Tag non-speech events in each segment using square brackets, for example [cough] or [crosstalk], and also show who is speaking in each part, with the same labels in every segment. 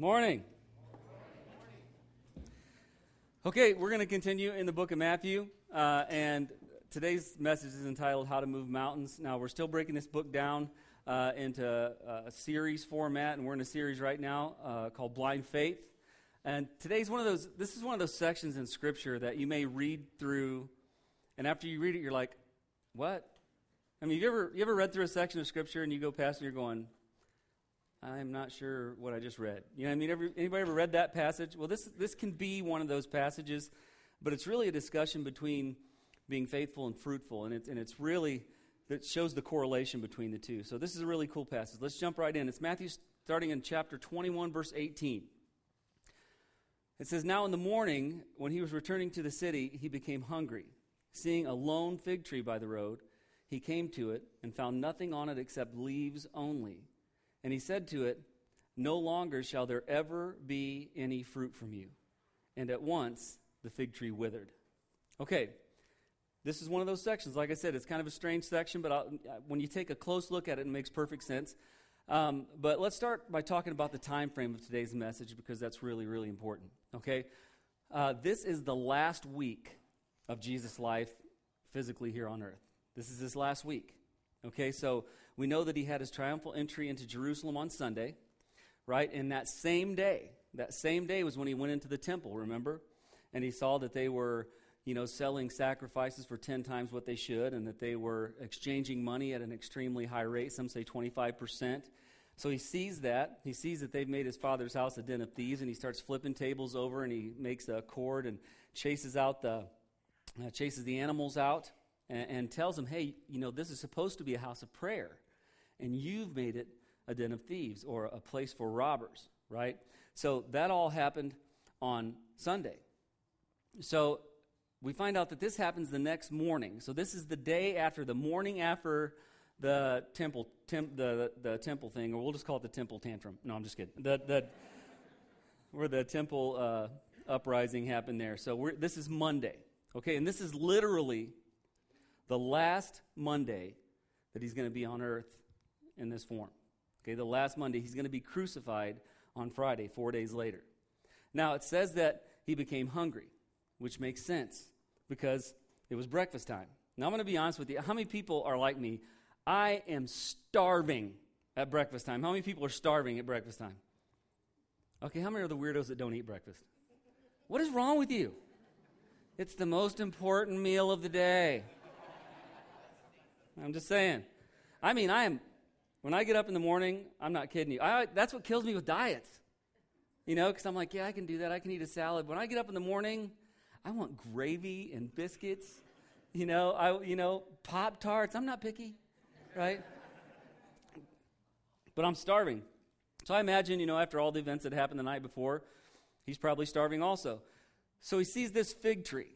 Speaker 1: Morning. Okay, we're going to continue in the book of Matthew, uh, and today's message is entitled How to Move Mountains. Now, we're still breaking this book down uh, into a series format, and we're in a series right now uh, called Blind Faith. And today's one of those, this is one of those sections in Scripture that you may read through, and after you read it, you're like, what? I mean, you ever, you ever read through a section of Scripture and you go past and you're going, I'm not sure what I just read. You know, I mean, every, anybody ever read that passage? Well, this this can be one of those passages, but it's really a discussion between being faithful and fruitful, and it's and it's really that shows the correlation between the two. So this is a really cool passage. Let's jump right in. It's Matthew starting in chapter 21, verse 18. It says, Now in the morning, when he was returning to the city, he became hungry. Seeing a lone fig tree by the road, he came to it and found nothing on it except leaves only and he said to it, No longer shall there ever be any fruit from you. And at once the fig tree withered. Okay, this is one of those sections. Like I said, it's kind of a strange section, but I'll, when you take a close look at it, it makes perfect sense. Um, but let's start by talking about the time frame of today's message because that's really, really important. Okay, uh, this is the last week of Jesus' life physically here on earth. This is his last week. Okay, so we know that he had his triumphal entry into Jerusalem on Sunday, right? And that same day, that same day was when he went into the temple, remember? And he saw that they were, you know, selling sacrifices for 10 times what they should and that they were exchanging money at an extremely high rate, some say 25%. So he sees that. He sees that they've made his father's house a den of thieves, and he starts flipping tables over, and he makes a cord and chases out the uh, chases the animals out, and, and tells them, "Hey, you know, this is supposed to be a house of prayer and you've made it a den of thieves or a place for robbers, right? So that all happened on Sunday. So we find out that this happens the next morning. So this is the day after, the morning after the temple, temp, the, the temple thing, or we'll just call it the temple tantrum. No, I'm just kidding. The, the, where the temple uh, uprising happened there. So this is Monday, okay? And this is literally the last Monday that he's going to be on earth in this form. Okay, the last Monday, he's going to be crucified on Friday, four days later. Now, it says that he became hungry, which makes sense because it was breakfast time. Now, I'm going to be honest with you. How many people are like me? I am starving at breakfast time. How many people are starving at breakfast time? Okay, how many are the weirdos that don't eat breakfast? What is wrong with you? It's the most important meal of the day. I'm just saying. I mean, I am when I get up in the morning, I'm not kidding you. I, that's what kills me with diets. You know, because I'm like, yeah, I can do that. I can eat a salad. When I get up in the morning, I want gravy and biscuits. You know, I you know pop tarts. I'm not picky, right? but I'm starving. So I imagine, you know, after all the events that happened the night before, he's probably starving also. So he sees this fig tree,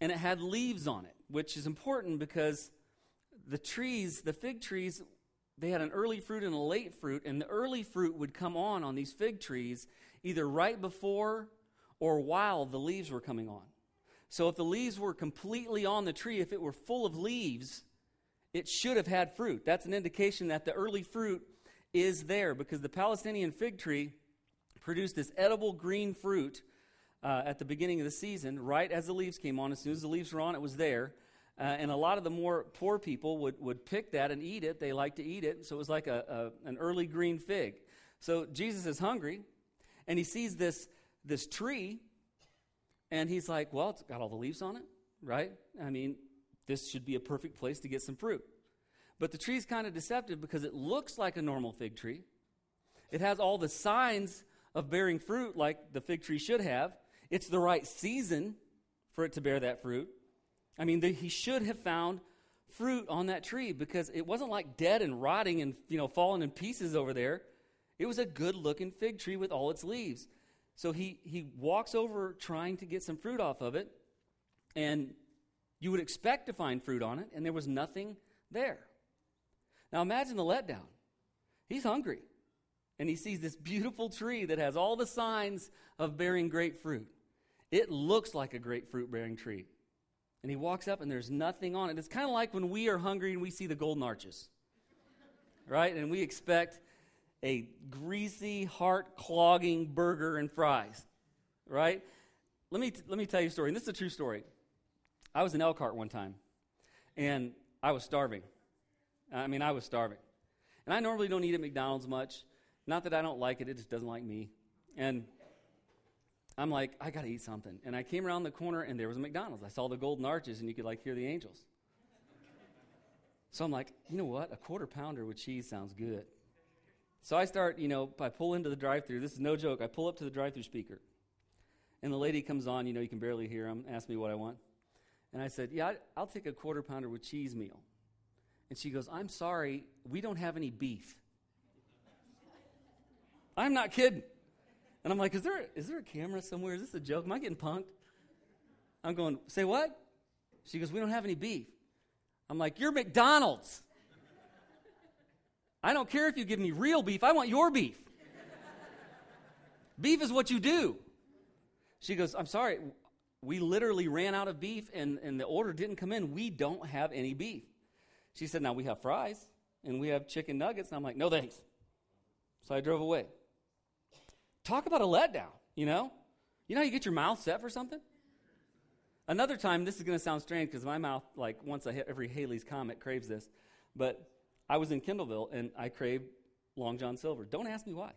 Speaker 1: and it had leaves on it, which is important because the trees, the fig trees, they had an early fruit and a late fruit, and the early fruit would come on on these fig trees either right before or while the leaves were coming on. So if the leaves were completely on the tree, if it were full of leaves, it should have had fruit. That's an indication that the early fruit is there because the Palestinian fig tree produced this edible green fruit uh, at the beginning of the season, right as the leaves came on. As soon as the leaves were on, it was there. Uh, and a lot of the more poor people would, would pick that and eat it. They like to eat it. So it was like a, a, an early green fig. So Jesus is hungry, and he sees this, this tree, and he's like, Well, it's got all the leaves on it, right? I mean, this should be a perfect place to get some fruit. But the tree's kind of deceptive because it looks like a normal fig tree. It has all the signs of bearing fruit like the fig tree should have. It's the right season for it to bear that fruit. I mean, the, he should have found fruit on that tree because it wasn't like dead and rotting and you know falling in pieces over there. It was a good looking fig tree with all its leaves. So he he walks over trying to get some fruit off of it, and you would expect to find fruit on it, and there was nothing there. Now imagine the letdown. He's hungry, and he sees this beautiful tree that has all the signs of bearing great fruit. It looks like a great fruit bearing tree. And he walks up and there's nothing on it. It's kind of like when we are hungry and we see the golden arches, right? And we expect a greasy, heart clogging burger and fries, right? Let me, t- let me tell you a story, and this is a true story. I was in Elkhart one time, and I was starving. I mean, I was starving. And I normally don't eat at McDonald's much. Not that I don't like it, it just doesn't like me. And I'm like, I got to eat something. And I came around the corner, and there was a McDonald's. I saw the golden arches, and you could like hear the angels. So I'm like, you know what? A quarter pounder with cheese sounds good. So I start, you know, I pull into the drive through. This is no joke. I pull up to the drive through speaker. And the lady comes on, you know, you can barely hear him, asks me what I want. And I said, Yeah, I'll take a quarter pounder with cheese meal. And she goes, I'm sorry, we don't have any beef. I'm not kidding. And I'm like, is there, is there a camera somewhere? Is this a joke? Am I getting punked? I'm going, say what? She goes, we don't have any beef. I'm like, you're McDonald's. I don't care if you give me real beef, I want your beef. beef is what you do. She goes, I'm sorry, we literally ran out of beef and, and the order didn't come in. We don't have any beef. She said, Now we have fries and we have chicken nuggets. And I'm like, No thanks. So I drove away. Talk about a letdown, you know? You know how you get your mouth set for something? Another time, this is going to sound strange because my mouth, like once I hit every Halley's Comet, craves this. But I was in Kendallville and I craved Long John Silver. Don't ask me why.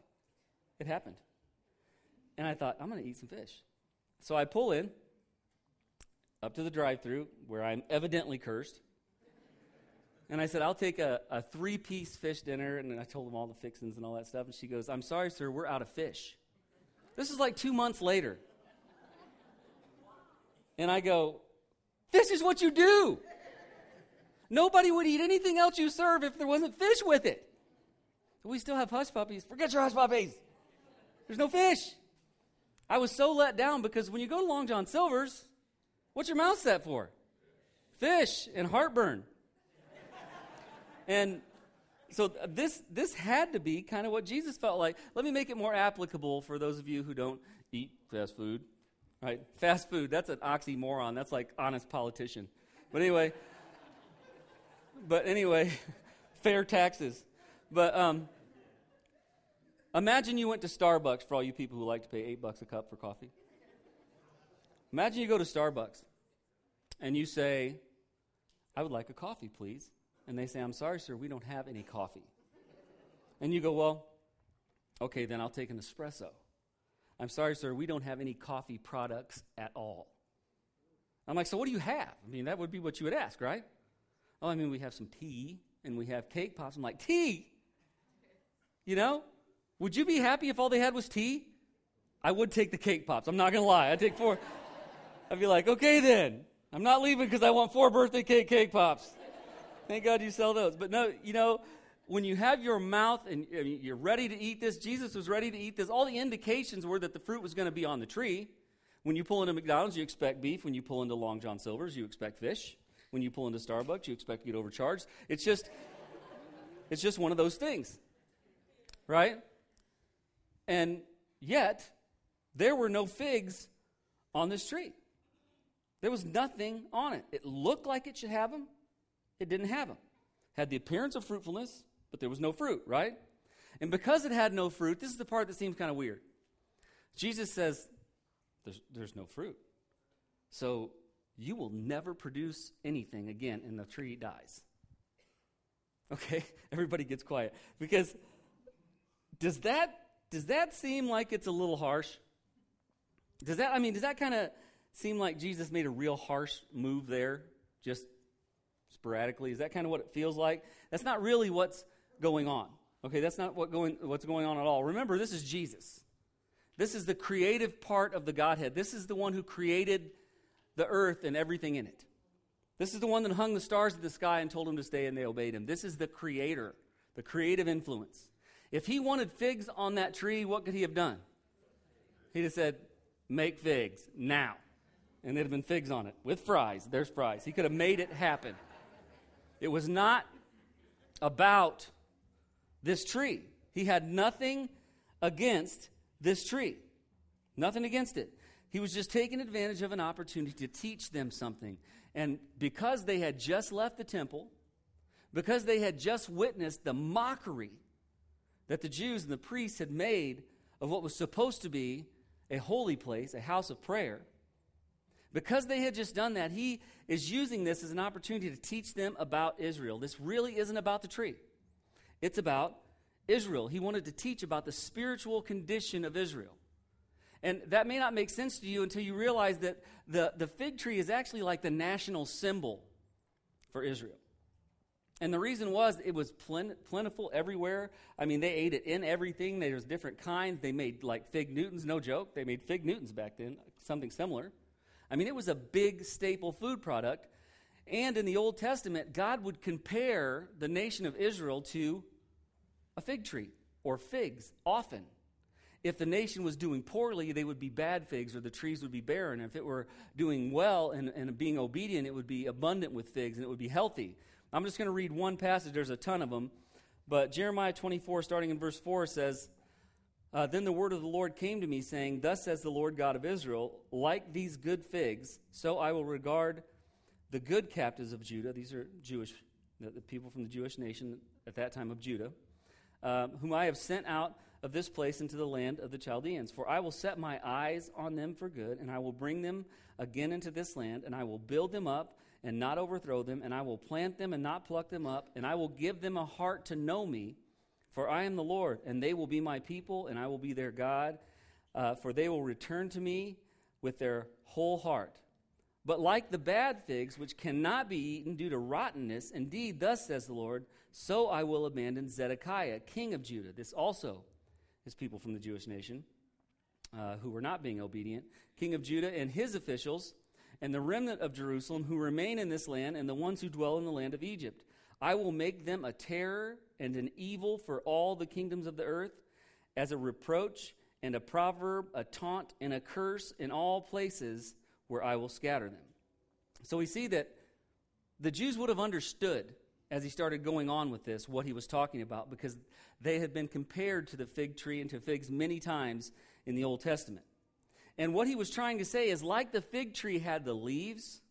Speaker 1: It happened. And I thought, I'm going to eat some fish. So I pull in up to the drive through where I'm evidently cursed. And I said, I'll take a, a three piece fish dinner. And I told them all the fixings and all that stuff. And she goes, I'm sorry, sir, we're out of fish. This is like two months later. And I go, This is what you do. Nobody would eat anything else you serve if there wasn't fish with it. We still have hush puppies. Forget your hush puppies. There's no fish. I was so let down because when you go to Long John Silver's, what's your mouth set for? Fish and heartburn. And so this this had to be kind of what Jesus felt like. Let me make it more applicable for those of you who don't eat fast food. Right? Fast food, that's an oxymoron. That's like honest politician. But anyway, [laughs] but anyway, [laughs] fair taxes. But um, imagine you went to Starbucks for all you people who like to pay eight bucks a cup for coffee. Imagine you go to Starbucks and you say, I would like a coffee, please. And they say, I'm sorry, sir, we don't have any coffee. And you go, Well, okay, then I'll take an espresso. I'm sorry, sir, we don't have any coffee products at all. I'm like, So what do you have? I mean, that would be what you would ask, right? Oh, I mean, we have some tea and we have cake pops. I'm like, Tea? You know? Would you be happy if all they had was tea? I would take the cake pops. I'm not going to lie. I'd take four. I'd be like, okay then. I'm not leaving because I want four birthday cake cake pops. Thank God you sell those. But no, you know, when you have your mouth and you're ready to eat this, Jesus was ready to eat this. All the indications were that the fruit was going to be on the tree. When you pull into McDonald's, you expect beef. When you pull into Long John Silver's, you expect fish. When you pull into Starbucks, you expect to get overcharged. It's just, it's just one of those things, right? And yet, there were no figs on this tree. There was nothing on it. It looked like it should have them. It didn't have them. Had the appearance of fruitfulness, but there was no fruit, right? And because it had no fruit, this is the part that seems kind of weird. Jesus says, there's, there's no fruit. So you will never produce anything again, and the tree dies. Okay? [laughs] Everybody gets quiet. Because does that does that seem like it's a little harsh? Does that I mean, does that kind of seem like Jesus made a real harsh move there? Just sporadically? Is that kind of what it feels like? That's not really what's going on. Okay, that's not what going, what's going on at all. Remember, this is Jesus. This is the creative part of the Godhead. This is the one who created the earth and everything in it. This is the one that hung the stars in the sky and told them to stay, and they obeyed him. This is the creator, the creative influence. If he wanted figs on that tree, what could he have done? He'd have said, Make figs now. And there'd have been figs on it with fries. There's fries. He could have made it happen. It was not about this tree. He had nothing against this tree, nothing against it. He was just taking advantage of an opportunity to teach them something. And because they had just left the temple, because they had just witnessed the mockery that the Jews and the priests had made of what was supposed to be a holy place, a house of prayer. Because they had just done that, he is using this as an opportunity to teach them about Israel. This really isn't about the tree, it's about Israel. He wanted to teach about the spiritual condition of Israel. And that may not make sense to you until you realize that the, the fig tree is actually like the national symbol for Israel. And the reason was it was plentiful everywhere. I mean, they ate it in everything. There was different kinds. They made like fig Newtons, no joke. They made fig Newtons back then, something similar. I mean, it was a big staple food product. And in the Old Testament, God would compare the nation of Israel to a fig tree or figs often. If the nation was doing poorly, they would be bad figs or the trees would be barren. If it were doing well and, and being obedient, it would be abundant with figs and it would be healthy. I'm just going to read one passage, there's a ton of them. But Jeremiah 24, starting in verse 4, says, uh, Then the word of the Lord came to me, saying, Thus says the Lord God of Israel, like these good figs, so I will regard the good captives of Judah. These are Jewish, the, people from the Jewish nation at that time of Judah, um, whom I have sent out of this place into the land of the Chaldeans. For I will set my eyes on them for good, and I will bring them again into this land, and I will build them up and not overthrow them, and I will plant them and not pluck them up, and I will give them a heart to know me, for I am the Lord, and they will be my people, and I will be their God, uh, for they will return to me with their whole heart. But like the bad figs, which cannot be eaten due to rottenness, indeed, thus says the Lord, so I will abandon Zedekiah, king of Judah. This also is people from the Jewish nation uh, who were not being obedient, king of Judah, and his officials and the remnant of Jerusalem who remain in this land, and the ones who dwell in the land of Egypt. I will make them a terror and an evil for all the kingdoms of the earth, as a reproach and a proverb, a taunt and a curse in all places where I will scatter them. So we see that the Jews would have understood as he started going on with this what he was talking about because they had been compared to the fig tree and to figs many times in the Old Testament. And what he was trying to say is like the fig tree had the leaves,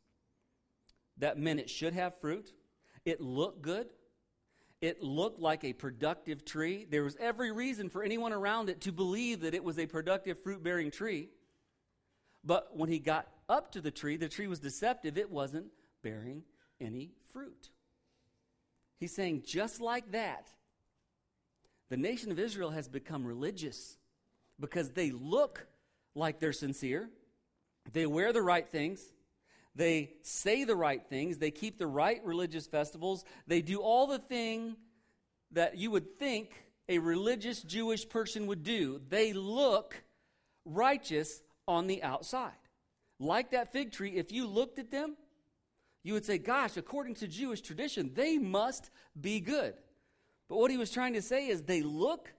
Speaker 1: that meant it should have fruit. It looked good. It looked like a productive tree. There was every reason for anyone around it to believe that it was a productive fruit bearing tree. But when he got up to the tree, the tree was deceptive. It wasn't bearing any fruit. He's saying, just like that, the nation of Israel has become religious because they look like they're sincere. They wear the right things. They say the right things. They keep the right religious festivals. They do all the thing that you would think a religious Jewish person would do. They look righteous on the outside. Like that fig tree, if you looked at them, you would say, Gosh, according to Jewish tradition, they must be good. But what he was trying to say is they look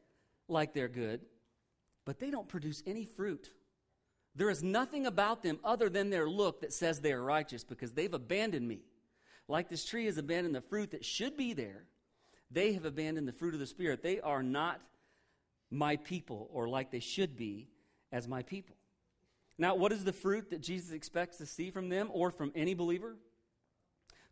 Speaker 1: like they're good, but they don't produce any fruit. There is nothing about them other than their look that says they are righteous because they've abandoned me. Like this tree has abandoned the fruit that should be there, they have abandoned the fruit of the Spirit. They are not my people or like they should be as my people. Now, what is the fruit that Jesus expects to see from them or from any believer?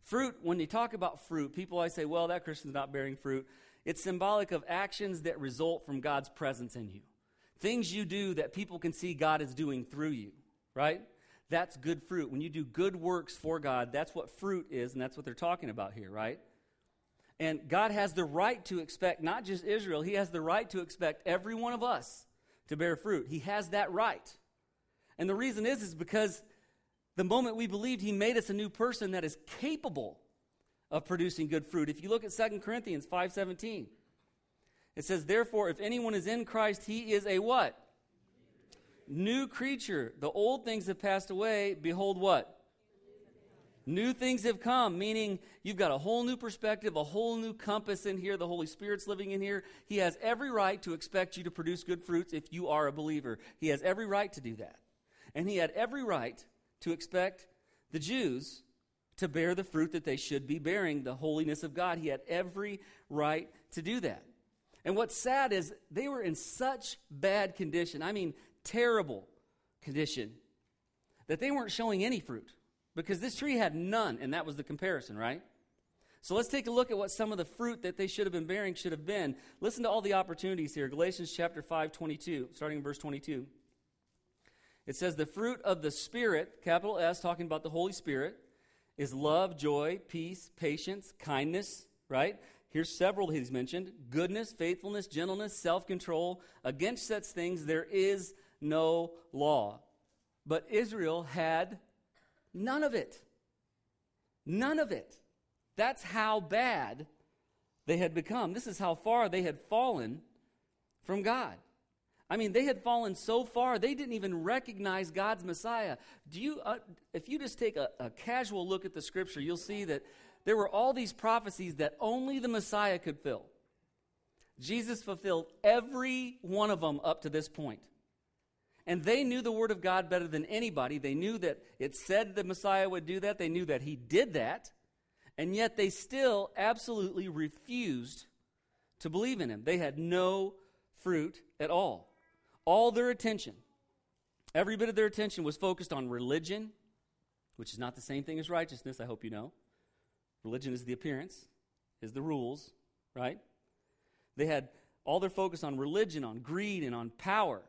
Speaker 1: Fruit, when you talk about fruit, people always say, well, that Christian's not bearing fruit. It's symbolic of actions that result from God's presence in you. Things you do that people can see God is doing through you, right? That's good fruit. When you do good works for God, that's what fruit is, and that's what they're talking about here, right? And God has the right to expect not just Israel, He has the right to expect every one of us to bear fruit. He has that right. And the reason is, is because the moment we believed, He made us a new person that is capable of producing good fruit. If you look at 2 Corinthians 5.17, it says, Therefore, if anyone is in Christ, he is a what? New creature. The old things have passed away. Behold, what? New things have come, meaning you've got a whole new perspective, a whole new compass in here. The Holy Spirit's living in here. He has every right to expect you to produce good fruits if you are a believer. He has every right to do that. And he had every right to expect the Jews to bear the fruit that they should be bearing, the holiness of God. He had every right to do that. And what's sad is they were in such bad condition, I mean, terrible condition, that they weren't showing any fruit because this tree had none, and that was the comparison, right? So let's take a look at what some of the fruit that they should have been bearing should have been. Listen to all the opportunities here. Galatians chapter 5, 22, starting in verse 22. It says, The fruit of the Spirit, capital S, talking about the Holy Spirit, is love, joy, peace, patience, kindness, right? Here's several he's mentioned goodness, faithfulness, gentleness, self control. Against such things there is no law. But Israel had none of it. None of it. That's how bad they had become. This is how far they had fallen from God. I mean, they had fallen so far they didn't even recognize God's Messiah. Do you, uh, if you just take a, a casual look at the Scripture, you'll see that there were all these prophecies that only the Messiah could fill. Jesus fulfilled every one of them up to this point. And they knew the Word of God better than anybody. They knew that it said the Messiah would do that. They knew that He did that. And yet they still absolutely refused to believe in Him. They had no fruit at all. All their attention, every bit of their attention was focused on religion, which is not the same thing as righteousness, I hope you know. Religion is the appearance, is the rules, right? They had all their focus on religion, on greed, and on power.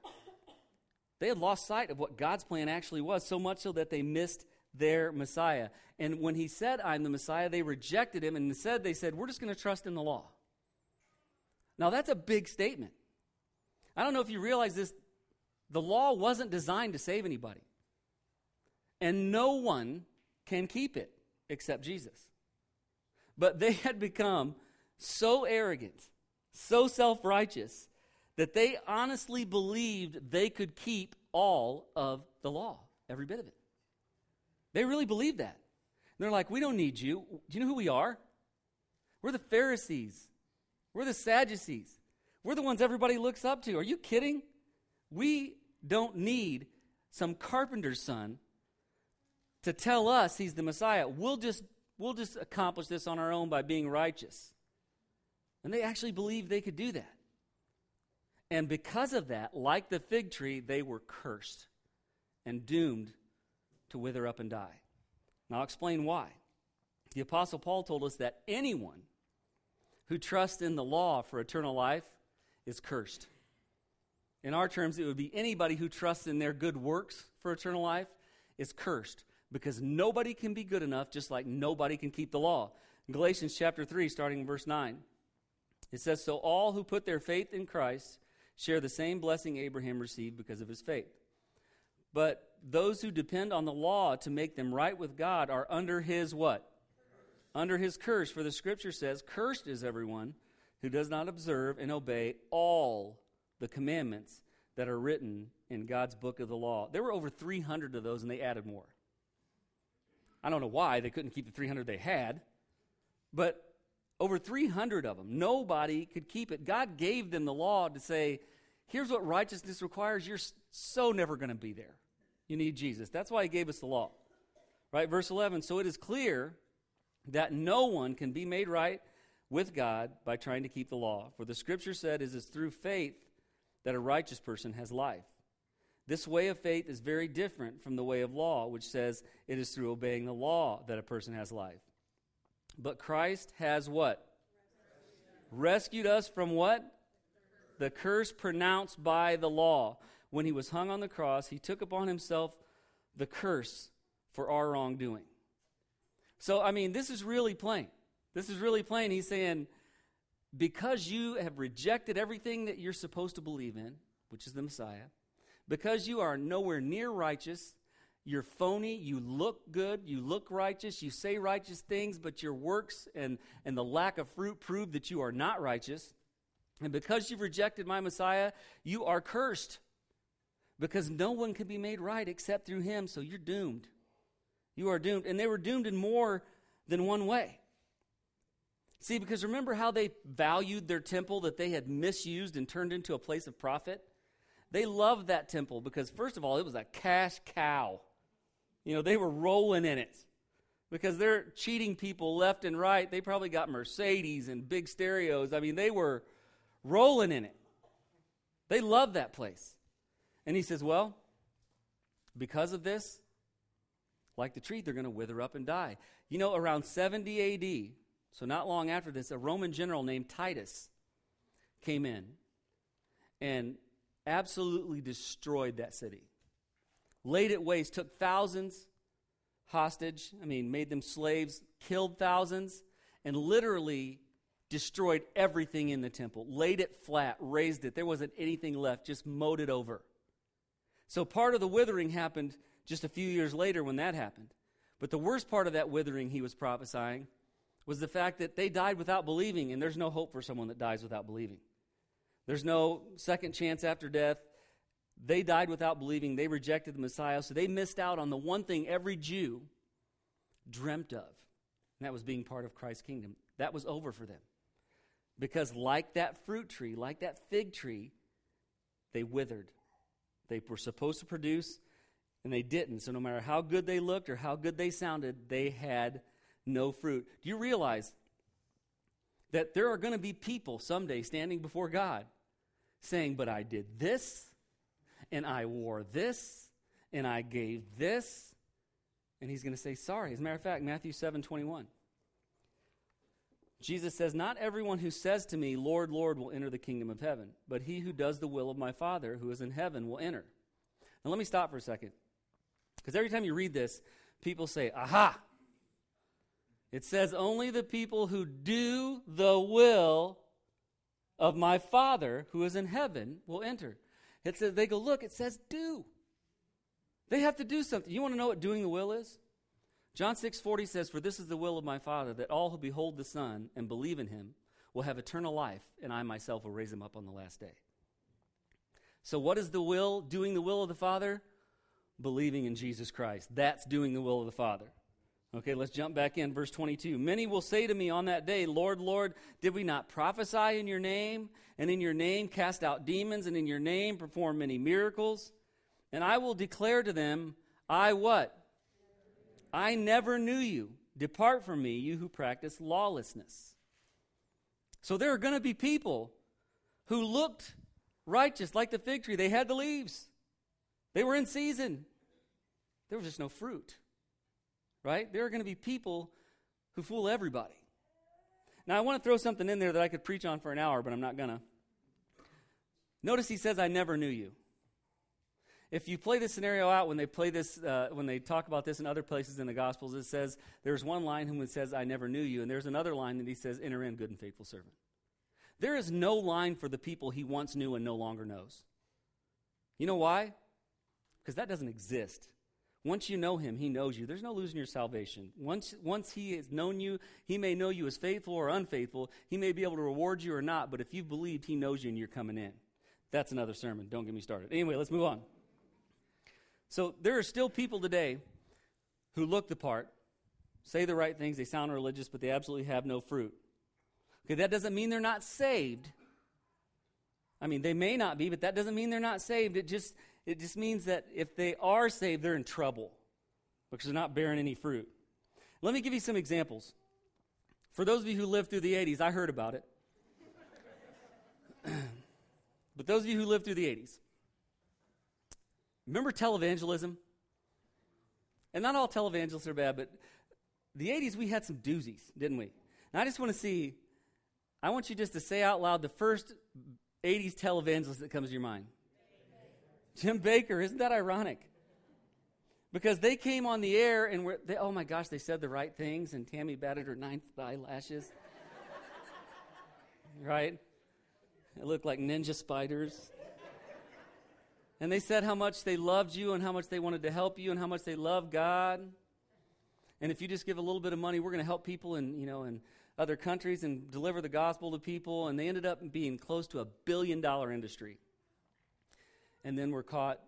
Speaker 1: They had lost sight of what God's plan actually was, so much so that they missed their Messiah. And when he said, I'm the Messiah, they rejected him and instead they said, We're just going to trust in the law. Now, that's a big statement. I don't know if you realize this. The law wasn't designed to save anybody. And no one can keep it except Jesus. But they [laughs] had become so arrogant, so self righteous, that they honestly believed they could keep all of the law, every bit of it. They really believed that. they're like, we don't need you. Do you know who we are? We're the Pharisees. We're the Sadducees. We're the ones everybody looks up to. Are you kidding? We don't need some carpenter's son to tell us he's the Messiah. We'll just, we'll just accomplish this on our own by being righteous. And they actually believed they could do that. And because of that, like the fig tree, they were cursed and doomed to wither up and die. Now, I'll explain why. The Apostle Paul told us that anyone who trusts in the law for eternal life is cursed. In our terms, it would be anybody who trusts in their good works for eternal life is cursed because nobody can be good enough, just like nobody can keep the law. Galatians chapter 3, starting in verse 9, it says, So all who put their faith in Christ share the same blessing Abraham received because of his faith. But those who depend on the law to make them right with God are under his what? Under his curse. For the scripture says, Cursed is everyone who does not observe and obey all the commandments that are written in God's book of the law. There were over 300 of those, and they added more. I don't know why they couldn't keep the 300 they had, but over 300 of them. Nobody could keep it. God gave them the law to say, here's what righteousness requires. You're so never going to be there. You need Jesus. That's why He gave us the law. Right? Verse 11 So it is clear that no one can be made right with God by trying to keep the law. For the scripture said, it is through faith that a righteous person has life. This way of faith is very different from the way of law, which says it is through obeying the law that a person has life. But Christ has what? Rescued us from what? The curse pronounced by the law. When he was hung on the cross, he took upon himself the curse for our wrongdoing. So, I mean, this is really plain. This is really plain. He's saying, because you have rejected everything that you're supposed to believe in, which is the Messiah, because you are nowhere near righteous, you're phony, you look good, you look righteous, you say righteous things, but your works and, and the lack of fruit prove that you are not righteous. And because you've rejected my Messiah, you are cursed. Because no one can be made right except through him, so you're doomed. You are doomed. And they were doomed in more than one way. See, because remember how they valued their temple that they had misused and turned into a place of profit? They loved that temple because, first of all, it was a cash cow. You know, they were rolling in it because they're cheating people left and right. They probably got Mercedes and big stereos. I mean, they were rolling in it. They loved that place. And he says, Well, because of this, like the tree, they're going to wither up and die. You know, around 70 AD, So, not long after this, a Roman general named Titus came in and absolutely destroyed that city. Laid it waste, took thousands hostage, I mean, made them slaves, killed thousands, and literally destroyed everything in the temple, laid it flat, razed it. There wasn't anything left, just mowed it over. So part of the withering happened just a few years later when that happened. But the worst part of that withering he was prophesying was the fact that they died without believing, and there's no hope for someone that dies without believing. There's no second chance after death. They died without believing. They rejected the Messiah, so they missed out on the one thing every Jew dreamt of, and that was being part of Christ's kingdom. That was over for them. Because, like that fruit tree, like that fig tree, they withered. They were supposed to produce, and they didn't. So, no matter how good they looked or how good they sounded, they had no fruit. Do you realize that there are going to be people someday standing before God saying, But I did this, and I wore this, and I gave this? And he's going to say, Sorry. As a matter of fact, Matthew 7 21. Jesus says, Not everyone who says to me, Lord, Lord, will enter the kingdom of heaven, but he who does the will of my Father who is in heaven will enter. Now, let me stop for a second. Because every time you read this, people say, Aha! It says, Only the people who do the will of my Father who is in heaven will enter. It says, They go, Look, it says, Do. They have to do something. You want to know what doing the will is? John 6:40 says, "For this is the will of my Father, that all who behold the Son and believe in him will have eternal life, and I myself will raise him up on the last day." So what is the will? Doing the will of the Father? Believing in Jesus Christ. That's doing the will of the Father. Okay, let's jump back in verse 22. Many will say to me on that day, "Lord, Lord, did we not prophesy in your name, and in your name cast out demons, and in your name perform many miracles?" And I will declare to them, I what? I never knew you. Depart from me, you who practice lawlessness. So there are going to be people who looked righteous like the fig tree. They had the leaves, they were in season. There was just no fruit. Right? There are going to be people who fool everybody. Now, I want to throw something in there that I could preach on for an hour, but I'm not going to. Notice he says, I never knew you if you play this scenario out when they play this uh, when they talk about this in other places in the gospels it says there's one line whom it says i never knew you and there's another line that he says enter in good and faithful servant there is no line for the people he once knew and no longer knows you know why because that doesn't exist once you know him he knows you. There's no losing your salvation. Once, once he has known you he may know you as faithful or unfaithful. He may be able to reward you or not but if you've believed he knows you and you're coming in. That's another sermon. Don't get me started. Anyway let's move on. So there are still people today who look the part, say the right things, they sound religious, but they absolutely have no fruit. Okay, that doesn't mean they're not saved. I mean, they may not be, but that doesn't mean they're not saved. It just it just means that if they are saved, they're in trouble because they're not bearing any fruit. Let me give you some examples. For those of you who lived through the 80s, I heard about it. [clears throat] but those of you who lived through the 80s, Remember televangelism? And not all televangelists are bad, but the 80s we had some doozies, didn't we? And I just want to see, I want you just to say out loud the first 80s televangelist that comes to your mind. Jim Bakker, isn't that ironic? Because they came on the air and were, they, oh my gosh, they said the right things, and Tammy batted her ninth eyelashes. [laughs] right? It looked like ninja spiders. And they said how much they loved you and how much they wanted to help you and how much they love God. And if you just give a little bit of money, we're going to help people in, you know, in other countries and deliver the gospel to people. And they ended up being close to a billion dollar industry. And then we're caught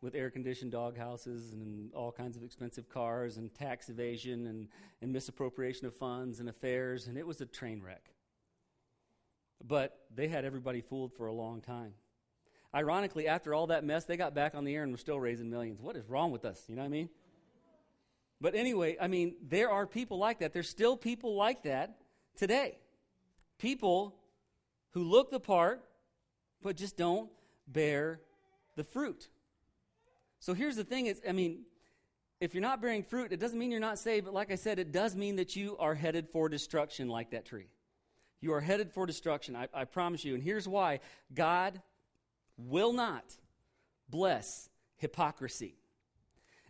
Speaker 1: with air conditioned dog houses and all kinds of expensive cars and tax evasion and, and misappropriation of funds and affairs. And it was a train wreck. But they had everybody fooled for a long time. Ironically, after all that mess, they got back on the air and were still raising millions. What is wrong with us? You know what I mean? But anyway, I mean, there are people like that. There's still people like that today. People who look the part, but just don't bear the fruit. So here's the thing is, I mean, if you're not bearing fruit, it doesn't mean you're not saved, but like I said, it does mean that you are headed for destruction like that tree. You are headed for destruction, I, I promise you. And here's why God will not bless hypocrisy.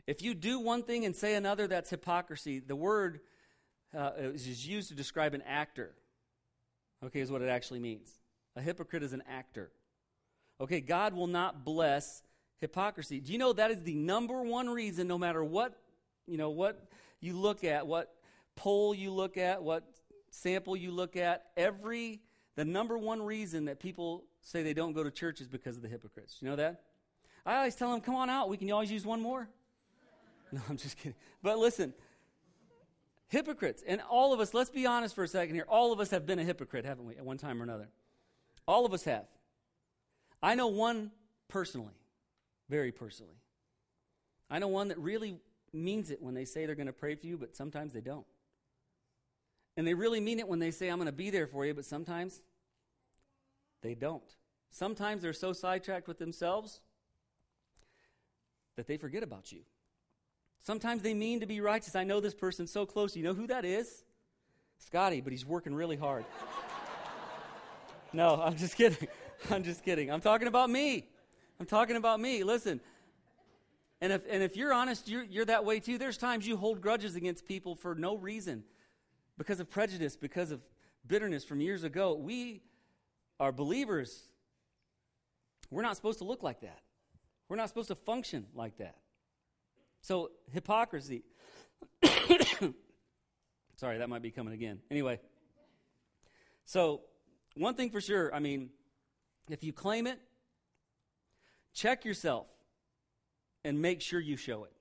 Speaker 1: If you do one thing and say another, that's hypocrisy. The word uh, is used to describe an actor, okay, is what it actually means. A hypocrite is an actor. Okay, God will not bless hypocrisy. Do you know that is the number one reason, no matter what, you know, what you look at, what poll you look at, what sample you look at, every, the number one reason that people say they don't go to church is because of the hypocrites. You know that? I always tell them, come on out. We can always use one more. [laughs] No, I'm just kidding. But listen, hypocrites, and all of us, let's be honest for a second here. All of us have been a hypocrite, haven't we, at one time or another? All of us have. I know one personally very personally. I know one that really means it when they say they're going to pray for you, but sometimes they don't. And they really mean it when they say, I'm going to be there for you, but sometimes they don't. Sometimes they're so sidetracked with themselves that they forget about you. Sometimes they mean to be righteous. I know this person so close. You know who that is? Scotty, but he's working really hard. [laughs] no, I'm just kidding. [laughs] I'm just kidding. I'm talking about me. I'm talking about me. Listen. And if, and if you're honest, you're, you're that way too. There's times you hold grudges against people for no reason because of prejudice, because of bitterness from years ago. We are believers. We're not supposed to look like that. We're not supposed to function like that. So, hypocrisy. [coughs] Sorry, that might be coming again. Anyway, so one thing for sure, I mean, if you claim it, check yourself and make sure you show it.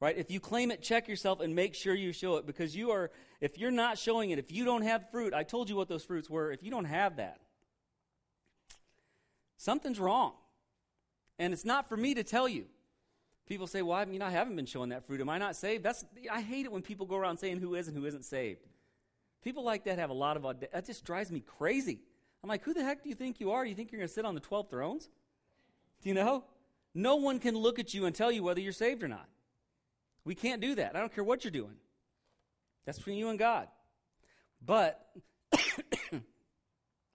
Speaker 1: Right? If you claim it, check yourself and make sure you show it because you are, if you're not showing it, if you don't have fruit, I told you what those fruits were. If you don't have that, something's wrong. And it's not for me to tell you. People say, well, I mean, I haven't been showing that fruit. Am I not saved? That's, I hate it when people go around saying who is and who isn't saved. People like that have a lot of, that just drives me crazy. I'm like, who the heck do you think you are? Do you think you're going to sit on the 12 thrones? Do you know? No one can look at you and tell you whether you're saved or not. We can't do that. I don't care what you're doing. That's between you and God. But [coughs]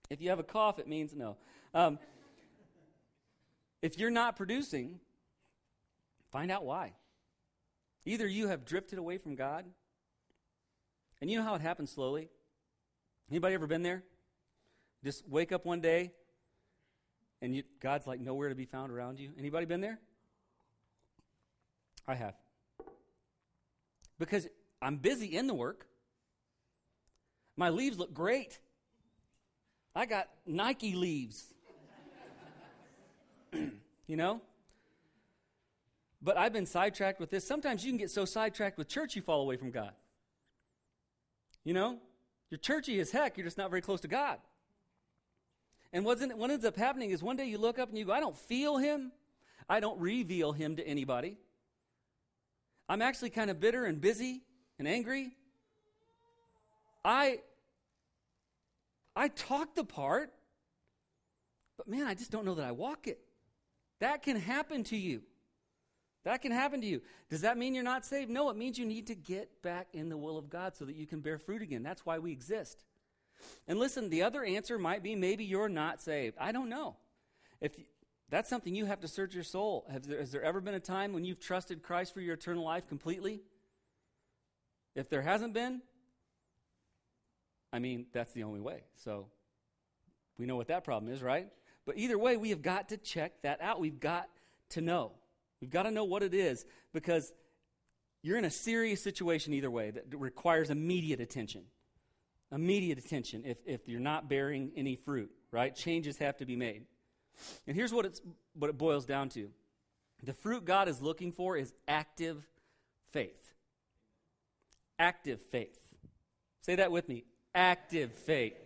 Speaker 1: if you have a cough, it means no. Um, if you're not producing, find out why. Either you have drifted away from God, and you know how it happens slowly. Anybody ever been there? Just wake up one day and you, God's like nowhere to be found around you. Anybody been there? I have. Because I'm busy in the work. My leaves look great. I got Nike leaves. [clears throat] you know? But I've been sidetracked with this. Sometimes you can get so sidetracked with church you fall away from God. You know? You're churchy as heck, you're just not very close to God. And what ends up happening is one day you look up and you go, I don't feel him. I don't reveal him to anybody. I'm actually kind of bitter and busy and angry. I I talk the part, but man, I just don't know that I walk it. That can happen to you. That can happen to you. Does that mean you're not saved? No, it means you need to get back in the will of God so that you can bear fruit again. That's why we exist. And listen, the other answer might be maybe you're not saved. I don't know. If that's something you have to search your soul. There, has there ever been a time when you've trusted Christ for your eternal life completely? If there hasn't been, I mean, that's the only way. So we know what that problem is, right? But either way, we have got to check that out. We've got to know. We've got to know what it is because you're in a serious situation either way that requires immediate attention immediate attention if, if you're not bearing any fruit, right? Changes have to be made. And here's what, it's, what it boils down to the fruit God is looking for is active faith. Active faith. Say that with me active faith.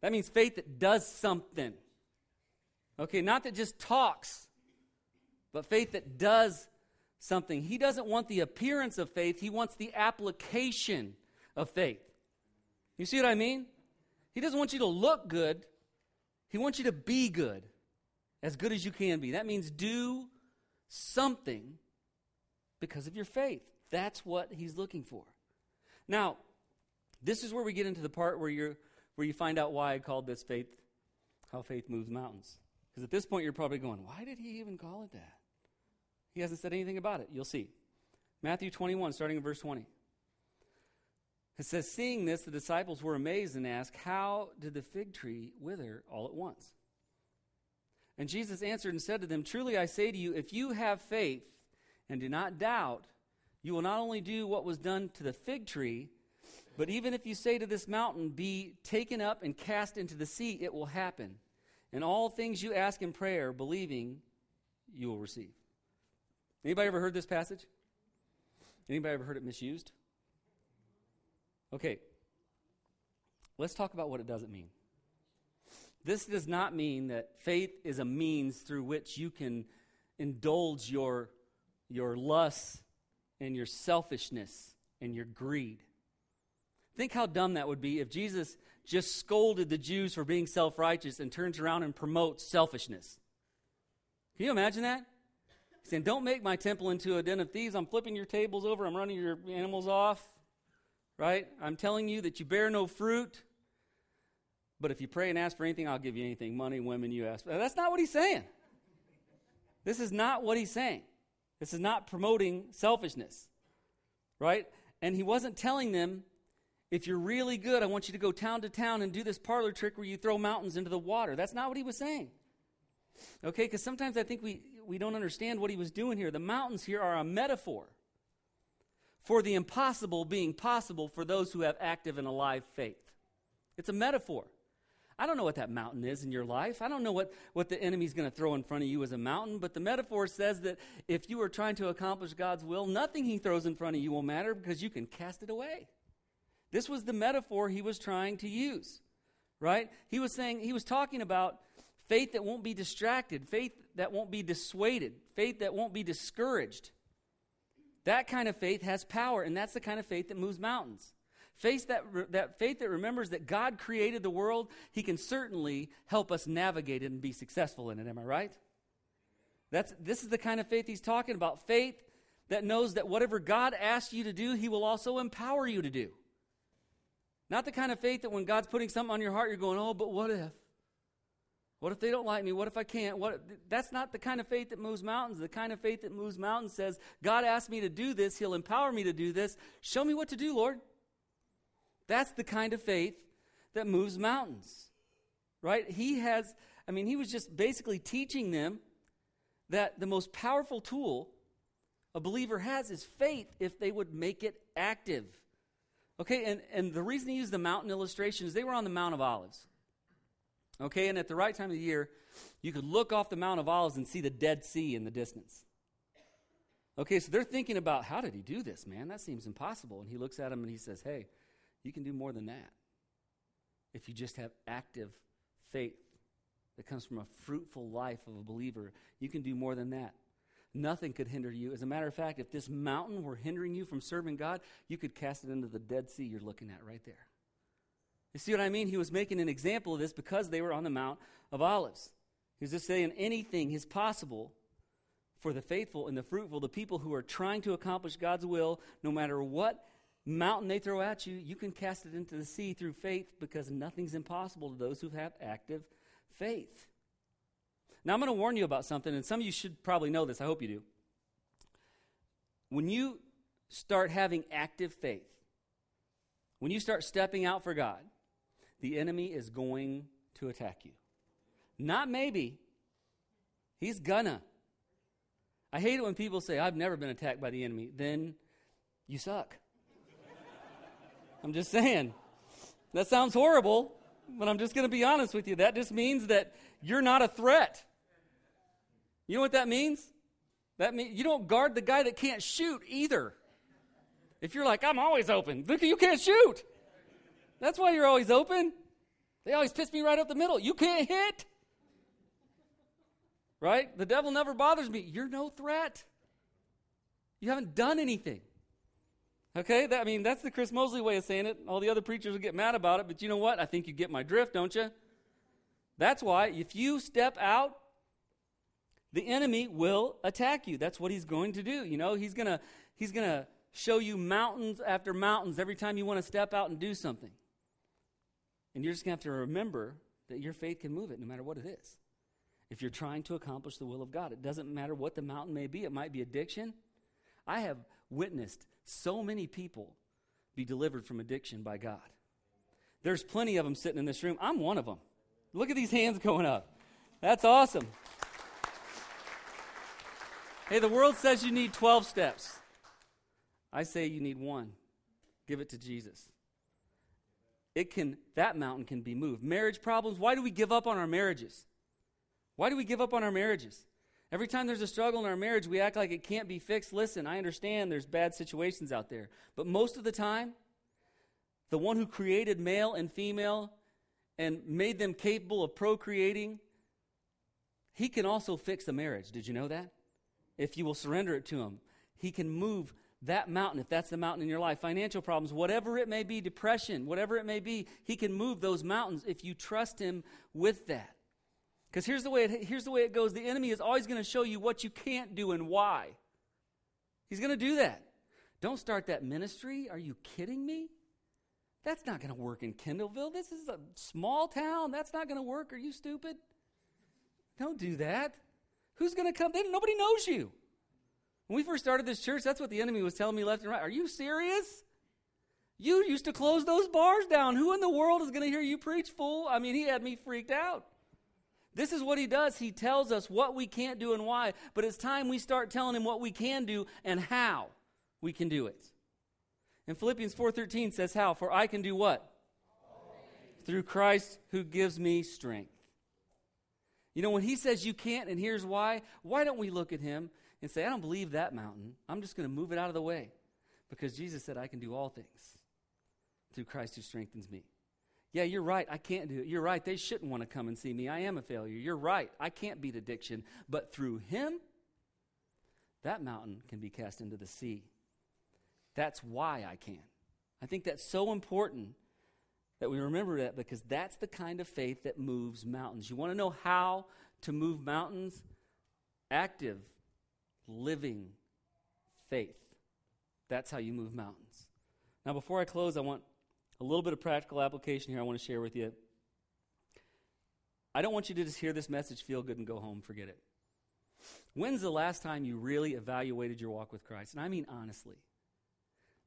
Speaker 1: That means faith that does something. Okay, not that just talks, but faith that does something. He doesn't want the appearance of faith, he wants the application of faith. You see what I mean? He doesn't want you to look good, He wants you to be good, as good as you can be. That means do something because of your faith. That's what he's looking for. Now, this is where we get into the part where you're where you find out why I called this faith how faith moves mountains. Because at this point you're probably going, why did he even call it that? He hasn't said anything about it. You'll see. Matthew 21, starting in verse 20. It says, Seeing this, the disciples were amazed and asked, How did the fig tree wither all at once? And Jesus answered and said to them, Truly I say to you, if you have faith and do not doubt, you will not only do what was done to the fig tree, but even if you say to this mountain, Be taken up and cast into the sea, it will happen. And all things you ask in prayer, believing, you will receive. Anybody ever heard this passage? Anybody ever heard it misused? Okay. Let's talk about what it doesn't mean. This does not mean that faith is a means through which you can indulge your, your lusts and your selfishness and your greed. Think how dumb that would be if Jesus just scolded the Jews for being self righteous and turns around and promotes selfishness. Can you imagine that? He's saying, Don't make my temple into a den of thieves. I'm flipping your tables over. I'm running your animals off. Right? I'm telling you that you bear no fruit. But if you pray and ask for anything, I'll give you anything money, women, you ask. That's not what he's saying. This is not what he's saying. This is not promoting selfishness. Right? And he wasn't telling them if you're really good, I want you to go town to town and do this parlor trick where you throw mountains into the water. That's not what he was saying. Okay, because sometimes I think we, we don't understand what he was doing here. The mountains here are a metaphor for the impossible being possible for those who have active and alive faith. It's a metaphor. I don't know what that mountain is in your life. I don't know what, what the enemy's going to throw in front of you as a mountain, but the metaphor says that if you are trying to accomplish God's will, nothing he throws in front of you will matter because you can cast it away. This was the metaphor he was trying to use, right? He was saying, he was talking about faith that won't be distracted, faith that won't be dissuaded, faith that won't be discouraged. That kind of faith has power, and that's the kind of faith that moves mountains. Faith that, that faith that remembers that God created the world, He can certainly help us navigate it and be successful in it. Am I right? That's, this is the kind of faith He's talking about. Faith that knows that whatever God asks you to do, He will also empower you to do. Not the kind of faith that when God's putting something on your heart, you're going, oh, but what if? What if they don't like me? What if I can't? What, that's not the kind of faith that moves mountains. The kind of faith that moves mountains says, God asked me to do this. He'll empower me to do this. Show me what to do, Lord. That's the kind of faith that moves mountains, right? He has, I mean, he was just basically teaching them that the most powerful tool a believer has is faith if they would make it active. Okay, and, and the reason he used the mountain illustration is they were on the Mount of Olives. Okay, and at the right time of the year, you could look off the Mount of Olives and see the Dead Sea in the distance. Okay, so they're thinking about how did he do this, man? That seems impossible. And he looks at him and he says, Hey, you can do more than that. If you just have active faith that comes from a fruitful life of a believer, you can do more than that. Nothing could hinder you. As a matter of fact, if this mountain were hindering you from serving God, you could cast it into the Dead Sea you're looking at right there. You see what I mean? He was making an example of this because they were on the Mount of Olives. He was just saying anything is possible for the faithful and the fruitful, the people who are trying to accomplish God's will, no matter what mountain they throw at you, you can cast it into the sea through faith because nothing's impossible to those who have active faith. Now, I'm going to warn you about something, and some of you should probably know this. I hope you do. When you start having active faith, when you start stepping out for God, the enemy is going to attack you. Not maybe, he's gonna. I hate it when people say, I've never been attacked by the enemy. Then you suck. [laughs] I'm just saying. That sounds horrible, but I'm just going to be honest with you. That just means that you're not a threat. You know what that means? That means you don't guard the guy that can't shoot either. If you're like, I'm always open, look, you can't shoot. That's why you're always open. They always piss me right up the middle. You can't hit. Right? The devil never bothers me. You're no threat. You haven't done anything. Okay? That, I mean, that's the Chris Mosley way of saying it. All the other preachers will get mad about it, but you know what? I think you get my drift, don't you? That's why if you step out The enemy will attack you. That's what he's going to do. You know, he's going to he's going to show you mountains after mountains every time you want to step out and do something. And you're just going to have to remember that your faith can move it no matter what it is. If you're trying to accomplish the will of God, it doesn't matter what the mountain may be. It might be addiction. I have witnessed so many people be delivered from addiction by God. There's plenty of them sitting in this room. I'm one of them. Look at these hands going up. That's awesome. Hey, the world says you need 12 steps. I say you need one. Give it to Jesus. It can that mountain can be moved. Marriage problems, why do we give up on our marriages? Why do we give up on our marriages? Every time there's a struggle in our marriage, we act like it can't be fixed. Listen, I understand there's bad situations out there, but most of the time, the one who created male and female and made them capable of procreating, he can also fix a marriage. Did you know that? If you will surrender it to him, he can move that mountain, if that's the mountain in your life, financial problems, whatever it may be, depression, whatever it may be, he can move those mountains if you trust him with that. Because here's the way it, here's the way it goes. The enemy is always going to show you what you can't do and why. He's going to do that. Don't start that ministry. Are you kidding me? That's not going to work in Kendallville. This is a small town. That's not going to work. Are you stupid? Don't do that. Who's going to come? They, nobody knows you. When we first started this church, that's what the enemy was telling me left and right. Are you serious? You used to close those bars down. Who in the world is going to hear you preach, fool? I mean, he had me freaked out. This is what he does. He tells us what we can't do and why, but it's time we start telling him what we can do and how we can do it. And Philippians 4:13 says how? For I can do what? Through Christ who gives me strength. You know, when he says you can't, and here's why, why don't we look at him and say, I don't believe that mountain. I'm just going to move it out of the way. Because Jesus said, I can do all things through Christ who strengthens me. Yeah, you're right. I can't do it. You're right. They shouldn't want to come and see me. I am a failure. You're right. I can't beat addiction. But through Him, that mountain can be cast into the sea. That's why I can. I think that's so important that we remember that because that's the kind of faith that moves mountains. You want to know how to move mountains? Active living faith. That's how you move mountains. Now, before I close, I want a little bit of practical application here I want to share with you. I don't want you to just hear this message, feel good, and go home, forget it. When's the last time you really evaluated your walk with Christ? And I mean honestly.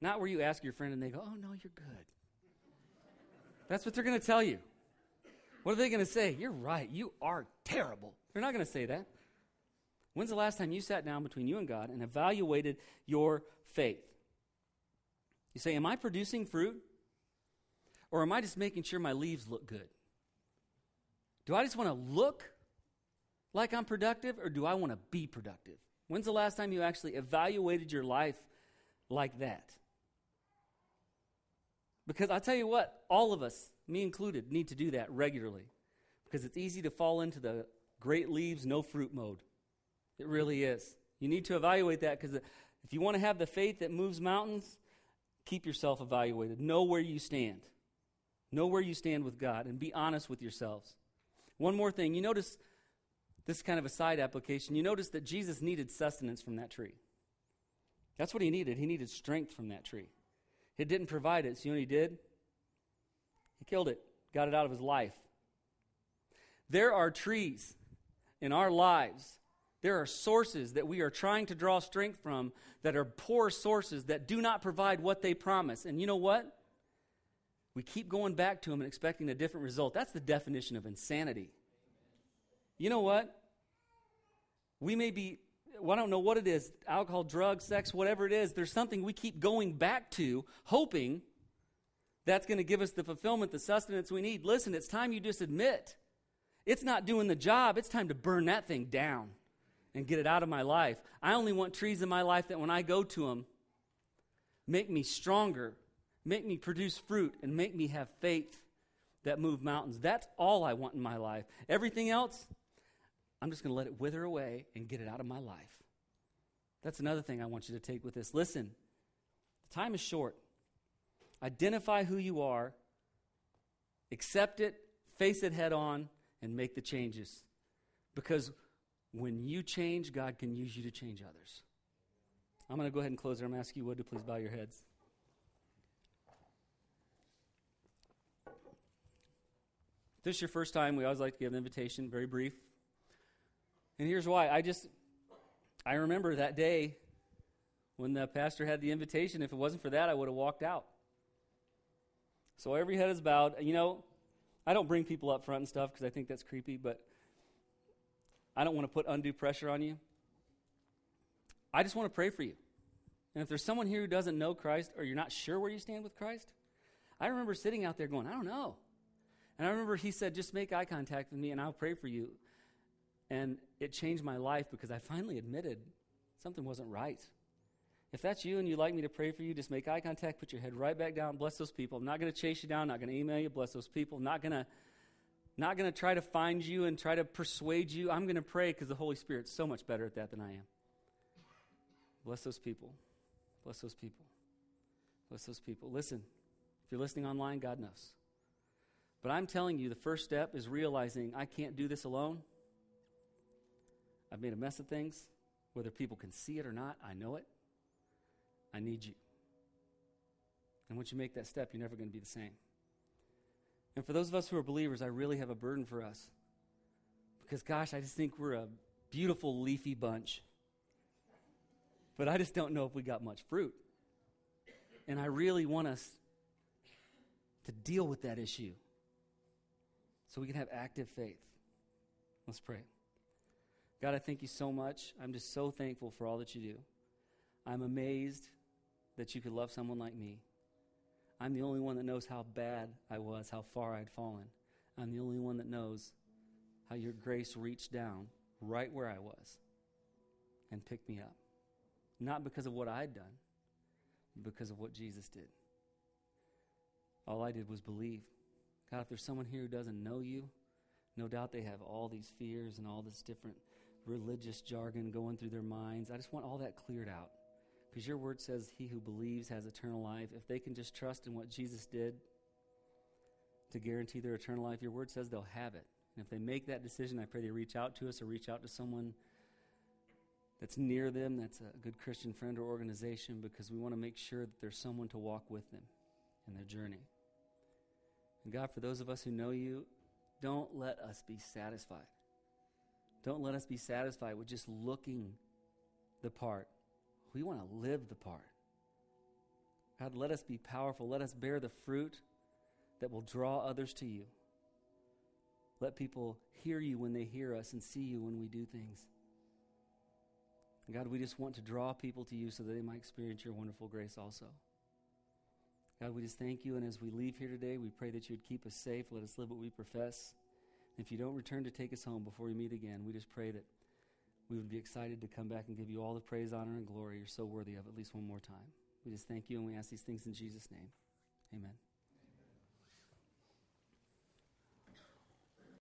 Speaker 1: Not where you ask your friend and they go, oh, no, you're good. That's what they're going to tell you. What are they going to say? You're right. You are terrible. They're not going to say that. When's the last time you sat down between you and God and evaluated your faith? You say, Am I producing fruit? Or am I just making sure my leaves look good? Do I just want to look like I'm productive or do I want to be productive? When's the last time you actually evaluated your life like that? Because I tell you what, all of us, me included, need to do that regularly. Because it's easy to fall into the great leaves, no fruit mode. It really is. You need to evaluate that because if you want to have the faith that moves mountains, keep yourself evaluated. Know where you stand. Know where you stand with God and be honest with yourselves. One more thing. You notice this kind of a side application. You notice that Jesus needed sustenance from that tree. That's what he needed. He needed strength from that tree. It didn't provide it. So you know what he did? He killed it, got it out of his life. There are trees in our lives there are sources that we are trying to draw strength from that are poor sources that do not provide what they promise. And you know what? We keep going back to them and expecting a different result. That's the definition of insanity. You know what? We may be, well, I don't know what it is alcohol, drugs, sex, whatever it is. There's something we keep going back to, hoping that's going to give us the fulfillment, the sustenance we need. Listen, it's time you just admit it's not doing the job. It's time to burn that thing down and get it out of my life. I only want trees in my life that when I go to them, make me stronger, make me produce fruit, and make me have faith that move mountains. That's all I want in my life. Everything else, I'm just going to let it wither away and get it out of my life. That's another thing I want you to take with this. Listen, the time is short. Identify who you are, accept it, face it head on, and make the changes. Because when you change, God can use you to change others. I'm going to go ahead and close there. I'm going to ask you, would, to please bow your heads. If this is your first time, we always like to give an invitation, very brief. And here's why. I just, I remember that day when the pastor had the invitation. If it wasn't for that, I would have walked out. So every head is bowed. You know, I don't bring people up front and stuff because I think that's creepy, but I don't want to put undue pressure on you. I just want to pray for you. And if there's someone here who doesn't know Christ or you're not sure where you stand with Christ, I remember sitting out there going, I don't know. And I remember he said, just make eye contact with me and I'll pray for you. And it changed my life because I finally admitted something wasn't right. If that's you and you'd like me to pray for you, just make eye contact, put your head right back down, bless those people. I'm not going to chase you down, not going to email you, bless those people. I'm not going to not going to try to find you and try to persuade you. I'm going to pray because the Holy Spirit's so much better at that than I am. Bless those people. Bless those people. Bless those people. Listen, if you're listening online, God knows. But I'm telling you, the first step is realizing I can't do this alone. I've made a mess of things. Whether people can see it or not, I know it. I need you. And once you make that step, you're never going to be the same. And for those of us who are believers, I really have a burden for us. Because, gosh, I just think we're a beautiful, leafy bunch. But I just don't know if we got much fruit. And I really want us to deal with that issue so we can have active faith. Let's pray. God, I thank you so much. I'm just so thankful for all that you do. I'm amazed that you could love someone like me. I'm the only one that knows how bad I was, how far I'd fallen. I'm the only one that knows how your grace reached down right where I was and picked me up. Not because of what I'd done, because of what Jesus did. All I did was believe. God, if there's someone here who doesn't know you, no doubt they have all these fears and all this different religious jargon going through their minds. I just want all that cleared out. Because your word says, He who believes has eternal life. If they can just trust in what Jesus did to guarantee their eternal life, your word says they'll have it. And if they make that decision, I pray they reach out to us or reach out to someone that's near them, that's a good Christian friend or organization, because we want to make sure that there's someone to walk with them in their journey. And God, for those of us who know you, don't let us be satisfied. Don't let us be satisfied with just looking the part we want to live the part. God, let us be powerful. Let us bear the fruit that will draw others to you. Let people hear you when they hear us and see you when we do things. God, we just want to draw people to you so that they might experience your wonderful grace also. God, we just thank you. And as we leave here today, we pray that you would keep us safe. Let us live what we profess. If you don't return to take us home before we meet again, we just pray that we would be excited to come back and give you all the praise, honor, and glory you're so worthy of at least one more time. We just thank you and we ask these things in Jesus' name. Amen.